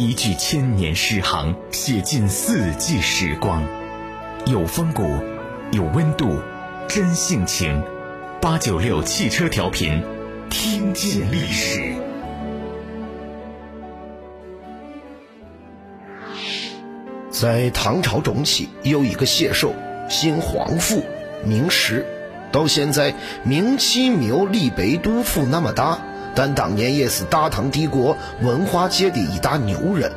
一句千年诗行，写尽四季时光，有风骨，有温度，真性情。八九六汽车调频，听见历史。在唐朝中期，有一个写手，姓黄甫，名实，到现在名气没有李白、杜甫那么大。但当年也是大唐帝国文化界的一大牛人，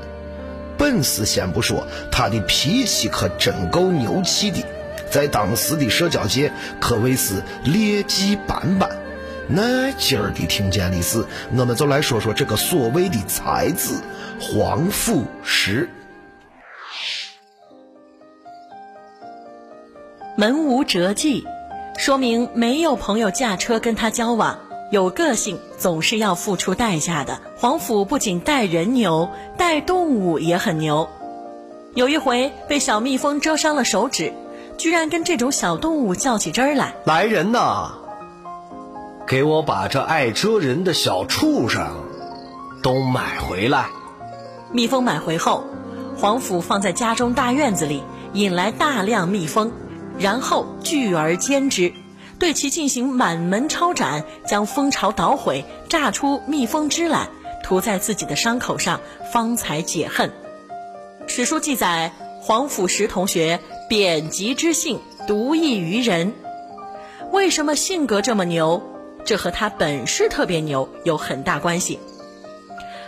本事先不说，他的脾气可真够牛气的，在当时的社交界可谓是劣迹斑斑。那今儿的听见的是，我们就来说说这个所谓的才子黄甫石。门无辙迹，说明没有朋友驾车跟他交往。有个性总是要付出代价的。黄甫不仅待人牛，待动物也很牛。有一回被小蜜蜂蛰伤了手指，居然跟这种小动物较起真儿来。来人呐，给我把这爱蛰人的小畜生都买回来。蜜蜂买回后，黄甫放在家中大院子里，引来大量蜜蜂，然后聚而歼之。对其进行满门抄斩，将蜂巢捣毁，榨出蜜蜂汁来，涂在自己的伤口上，方才解恨。史书记载，黄甫石同学贬极之性，独异于人。为什么性格这么牛？这和他本事特别牛有很大关系。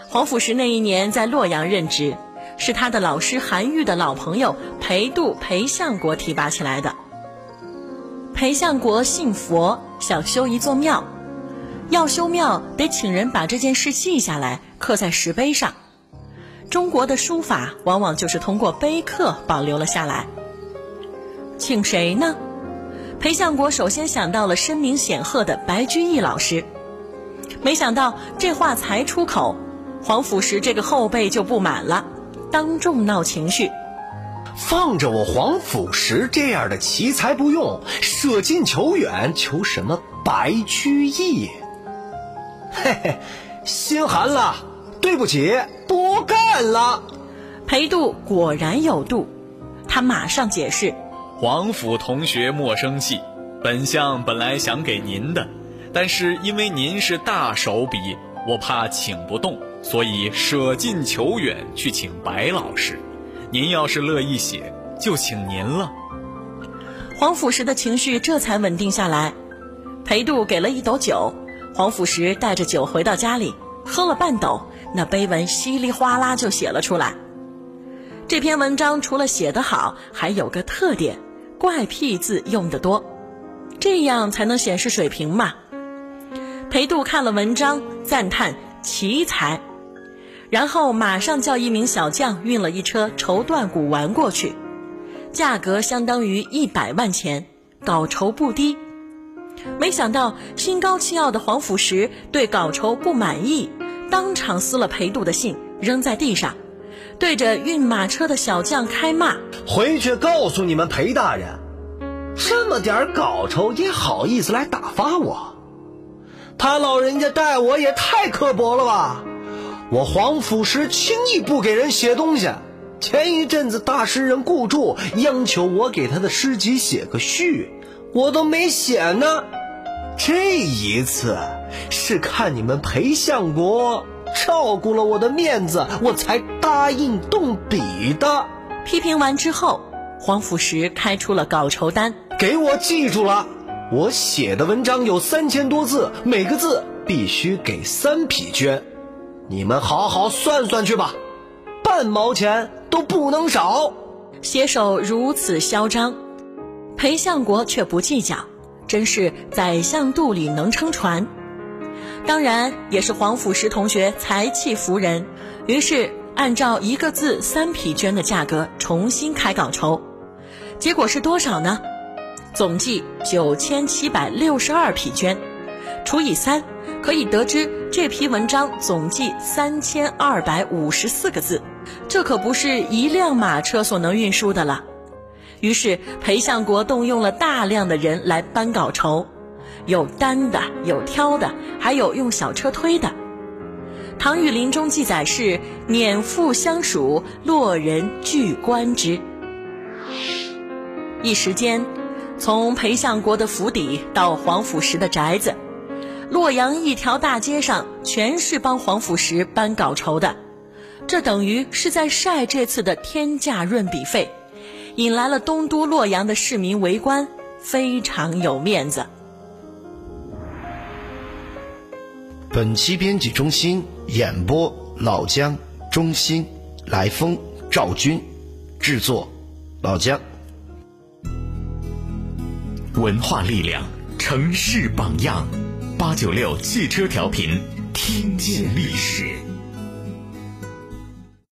黄甫石那一年在洛阳任职，是他的老师韩愈的老朋友裴度、裴相国提拔起来的。裴相国信佛，想修一座庙。要修庙，得请人把这件事记下来，刻在石碑上。中国的书法往往就是通过碑刻保留了下来。请谁呢？裴相国首先想到了声名显赫的白居易老师。没想到这话才出口，黄甫石这个后辈就不满了，当众闹情绪。放着我黄甫石这样的奇才不用，舍近求远，求什么白居易？嘿嘿，心寒了，对不起，不干了。裴度果然有度，他马上解释：黄甫同学莫生气，本相本来想给您的，但是因为您是大手笔，我怕请不动，所以舍近求远去请白老师。您要是乐意写，就请您了。黄甫石的情绪这才稳定下来。裴度给了一斗酒，黄甫石带着酒回到家里，喝了半斗，那碑文稀里哗啦就写了出来。这篇文章除了写得好，还有个特点，怪僻字用得多，这样才能显示水平嘛。裴度看了文章，赞叹奇才。然后马上叫一名小将运了一车绸缎古玩过去，价格相当于一百万钱，稿酬不低。没想到心高气傲的黄甫石对稿酬不满意，当场撕了裴度的信扔在地上，对着运马车的小将开骂：“回去告诉你们裴大人，这么点稿酬也好意思来打发我？他老人家待我也太刻薄了吧！”我黄甫石轻易不给人写东西。前一阵子大诗人顾祝央求我给他的诗集写个序，我都没写呢。这一次是看你们裴相国照顾了我的面子，我才答应动笔的。批评完之后，黄甫石开出了稿酬单，给我记住了。我写的文章有三千多字，每个字必须给三匹绢。你们好好算算去吧，半毛钱都不能少。写手如此嚣张，裴相国却不计较，真是宰相肚里能撑船。当然，也是黄甫石同学才气服人，于是按照一个字三匹绢的价格重新开稿酬。结果是多少呢？总计九千七百六十二匹绢，除以三。可以得知，这批文章总计三千二百五十四个字，这可不是一辆马车所能运输的了。于是，裴相国动用了大量的人来搬稿酬，有担的，有挑的，还有用小车推的。唐玉林中记载是“辇父相属，洛人俱观之”。一时间，从裴相国的府邸到皇甫石的宅子，洛阳一条大街上全是帮皇甫石搬稿酬的，这等于是在晒这次的天价润笔费，引来了东都洛阳的市民围观，非常有面子。本期编辑中心演播：老姜、中心、来风、赵军，制作：老姜。文化力量，城市榜样，八九六汽车调频，听见历史。